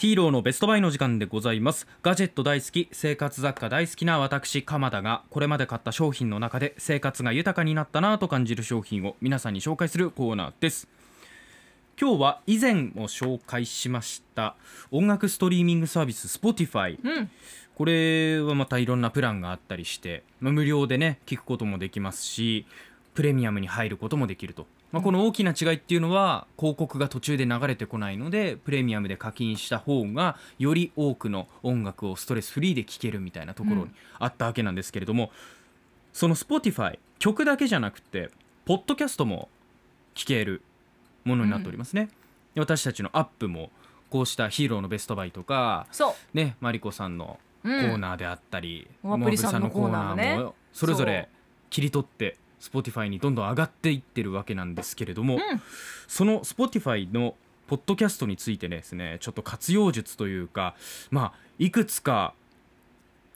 ヒーローのベストバイの時間でございます。ガジェット大好き生活雑貨大好きな私鎌田がこれまで買った商品の中で生活が豊かになったなと感じる商品を皆さんに紹介するコーナーです。今日は以前も紹介しました音楽ストリーミングサービス Spotify、うん。これはまたいろんなプランがあったりして、まあ無料でね聞くこともできますしプレミアムに入ることもできると、まあ、この大きな違いっていうのは広告が途中で流れてこないのでプレミアムで課金した方がより多くの音楽をストレスフリーで聴けるみたいなところにあったわけなんですけれども、その Spotify 曲だけじゃなくてポッドキャストも聴けるものになっておりますね、で私たちのアップもこうしたヒーローのベストバイとかそう。ねマリコさんのコうん。ーナーであったり、モアプリさんアプリさんのコーナーもそれぞれ切り取って Spotify にどんどん上がっていってるわけなんですけれども、うん。その Spotify のポッドキャストについてですねちょっと活用術というかまあいくつか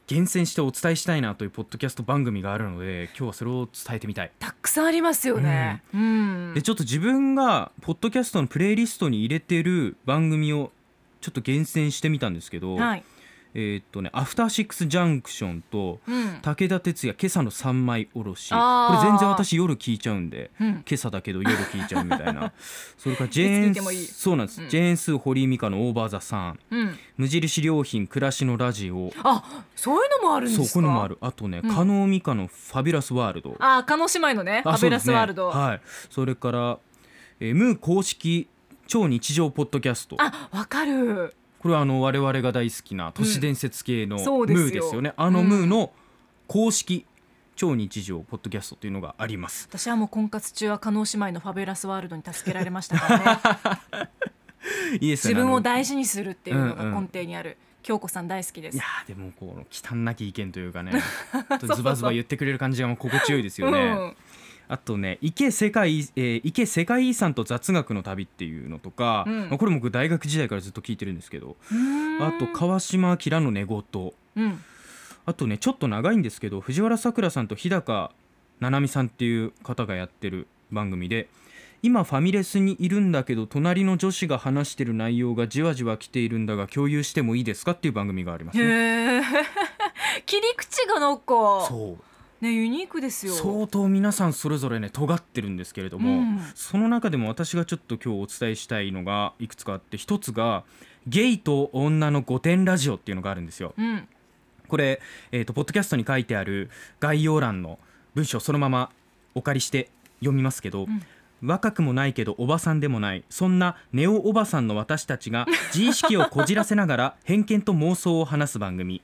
厳選してお伝えしたいなというポッドキャスト番組があるので今日はそれを伝えてみたい。たくさんありますよね。うん。でちょっと自分がポッドキャストのプレイリストに入れてる番組をちょっと厳選してみたんですけど、はいえーっとね「アフターシックス・ジャンクション」とうん。武田鉄矢今朝の三枚おろし。これ全然私夜聞いちゃうんでうん。今朝だけど夜聞いちゃうみたいな。それからジェーンそうなんです、うん。ジェーンスー堀井美香の「オーバー・ザ・サン」うん。無印良品暮らしのラジオあそういうのもあるんですか？そういうのもある。あとねうん。加納美香の「ファビュラス・ワールド」あ加納姉妹のねあファビュラスワールド。ねはい。それから、えームー公式超日常ポッドキャスト。あわかるこれはあの我々が大好きな都市伝説系のムそうですよ。ーですよね、あのうんムーの公式超日常ポッドキャストというのがあります。私はもう婚活中は加納姉妹のファビュラスワールドに助けられましたからね。いいですよね自分を大事にするっていうのがうんうん。根底にある京子さん大好きです。いやーでもこの忌憚なき意見というかね ズバズバ言ってくれる感じがもう心地よいですよね、あとね池世界、えー池世界遺産と雑学の旅っていうのとか、うん。まあこれ僕大学時代からずっと聞いてるんですけどうん。あと川島明の寝言うん。あとねちょっと長いんですけど藤原さくらさんと日高七海さんっていう方がやってる番組で今ファミレスにいるんだけど隣の女子が話してる内容がじわじわ来ているんだが共有してもいいですかっていう番組がありますね。切り口がなんかそうねユニークですよ。相当皆さんそれぞれね尖ってるんですけれども、うん。その中でも私がちょっと今日お伝えしたいのがいくつかあって一つが「ゲイと女の御殿ラジオ」っていうのがあるんですよ。うん。これ、えー、とポッドキャストに書いてある概要欄の文章そのままお借りして読みますけど、若くもないけどおばさんでもないそんなネオおばさんの私たちが 自意識をこじらせながら偏見と妄想を話す番組。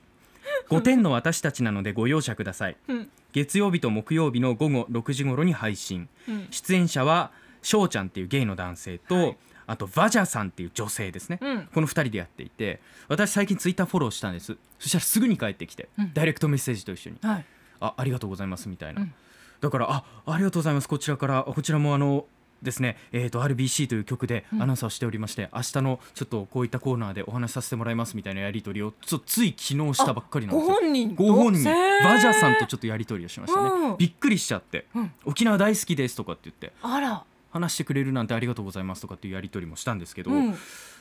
5点の私たちなのでご容赦ください。うん月曜日と木曜日の午後6時頃に配信。うん。出演者は翔ちゃんっていうゲイの男性と、はい。あとバジャさんっていう女性ですね、うん。この2人でやっていて私最近ツイッターフォローしたんです。そしたらすぐに帰ってきて、うん。ダイレクトメッセージと一緒に。はい「あありがとうございます」みたいな、うん。だからあ「ありがとうございます。こちらからこちらもあのですね。えー、と RBC という曲でうん。アナウンサーをしておりまして、明日のちょっとこういったコーナーでお話しさせてもらいますみたいなやり取りをつい昨日したばっかりなんでごすよ。本人と？ご本人。バジャさんとちょっとやり取りをしましたね、うん。びっくりしちゃってうん「沖縄大好きです」とかって言ってあら。話してくれるなんてありがとうございますとかっていうやり取りもしたんですけど、うん。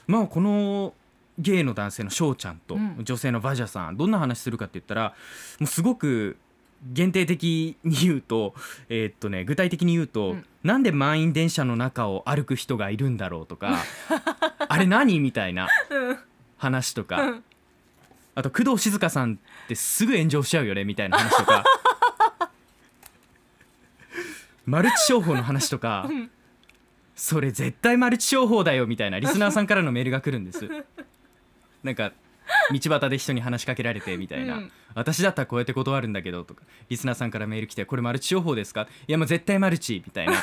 まあこのゲイの男性の翔ちゃんとうん女性のバジャさんどんな話するかって言ったらもうすごく限定的に言うと,、えーっとね、具体的に言うと、うん。なんで満員電車の中を歩く人がいるんだろうとか あれ何みたいなうん。話とか、うん。あと工藤静香さんってすぐ炎上しちゃうよねみたいな話とかマルチ商法の話とか、ん。それ絶対マルチ商法だよみたいなリスナーさんからのメールが来るんです。なんか道端で人に話しかけられてみたいな、うん。私だったらこうやって断るんだけどとか。リスナーさんからメール来てこれマルチ商法ですか？いやもう絶対マルチみたいな。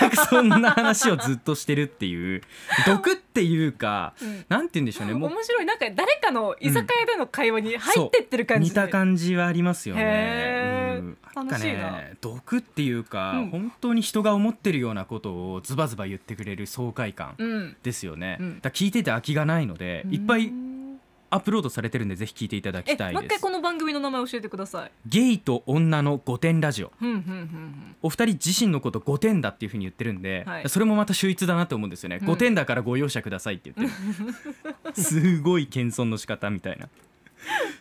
なんかそんな話をずっとしてるっていう。毒っていうか、うん。なんて言うんでしょうね。もう面白い。なんか誰かの居酒屋での会話に入ってってる感じ。似た感じはありますよね。へー。うん。なんか楽しいな。ね毒っていうか、うん。本当に人が思ってるようなことをズバズバ言ってくれる爽快感うん。ですよね。うん。だから聞いてて飽きがないので、いっぱいうんアップロードされてるんでぜひ聞いていただきえたいです。もう一回この番組の名前教えてください。ゲイと女の5点ラジオ。ふんふんお二人自身のこと5点だっていうふうに言ってるんで、はい。それもまた秀逸だなと思うんですよね、うん。5点だからご容赦くださいって言ってる。すごい謙遜の仕方みたいな。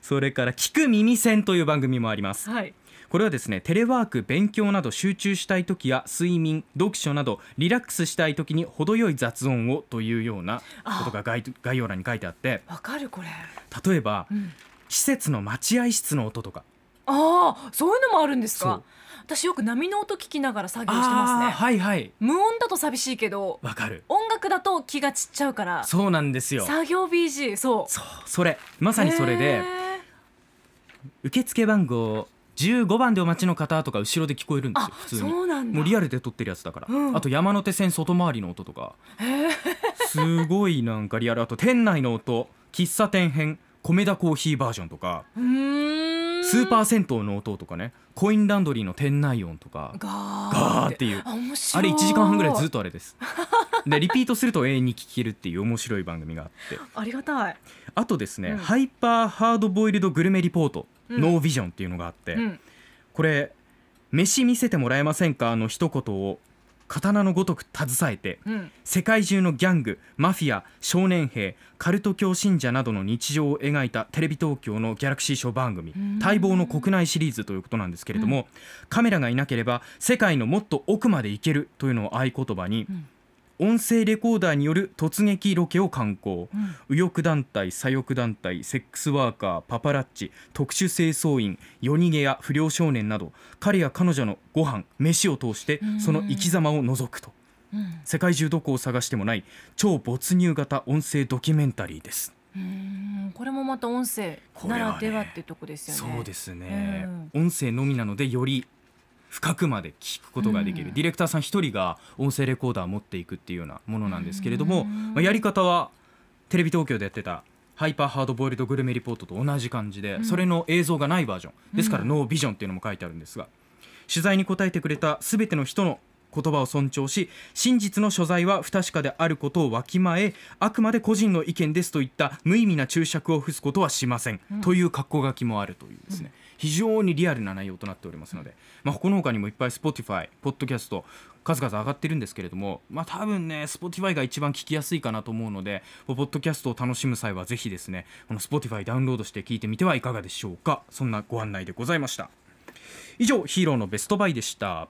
それから聞く耳栓という番組もあります。はいこれはですねテレワーク勉強など集中したい時や睡眠読書などリラックスしたい時に程よい雑音をというようなことが概概要欄に書いてあって。わかるこれ、例えばうん、施設の待合室の音とか。ああそういうのもあるんですか？私よく波の音聞きながら作業してますね。はいはい。無音だと寂しいけどわかる。音楽だと気が散っちゃうからそうなんですよ。作業 BG そうそう。それ。まさにそれで受付番号15番でお待ちの方とか後ろで聞こえるんですよあ普通に。そうなんだ。もうリアルで撮ってるやつだから、うん。あと山手線外回りの音とか。すごいなんかリアル。あと店内の音喫茶店編米田コーヒーバージョンとか。スーパー銭湯の音とかね。コインランドリーの店内音とか。ガガーっていう。あれ1時間半ぐらいずっとあれです。でリピートすると永遠に聞けるっていう面白い番組があって。ありがたい、あとですね、うん。ハイパーハードボイルドグルメリポート、うんノービジョンっていうのがあって、うん、これ飯見せてもらえませんか？の一言を刀のごとく携えてうん、世界中のギャングマフィア少年兵カルト教信者などの日常を描いたテレビ東京のギャラクシー賞番組うん待望の国内シリーズということなんですけれども、カメラがいなければ世界のもっと奥まで行けるというのを合言葉に、うん音声レコーダーによる突撃ロケを敢行、うん。右翼団体左翼団体セックスワーカーパパラッチ特殊清掃員夜逃げや不良少年など彼や彼女のご飯飯を通してうん。その生き様を覗くと。うん。世界中どこを探してもない超没入型音声ドキュメンタリーです。うーん。これもまた音声ならではってとこですよね。そうですね、う音声のみなのでより深くまで聞くことができる、うん。ディレクターさん一人が音声レコーダーを持っていくっていうようなものなんですけれども、うん。まあ、やり方はテレビ東京でやってたハイパーハードボイルドグルメリポートと同じ感じで、うん。それの映像がないバージョン。ですからうん。ノービジョンっていうのも書いてあるんですが取材に答えてくれた全ての人の言葉を尊重し真実の所在は不確かであることをわきまえあくまで個人の意見ですといった無意味な注釈を付すことはしません、うん。という格好書きもあるというですね、非常にリアルな内容となっておりますので、まあ、この他にもいっぱい Spotify、ポッドキャスト数々上がってるんですけれども、まあ、多分ね Spotify が一番聞きやすいかなと思うのでポッドキャストを楽しむ際はぜひですねこの Spotify ダウンロードして聞いてみてはいかがでしょうか。そんなご案内でございました。以上ヒーローのベストバイでした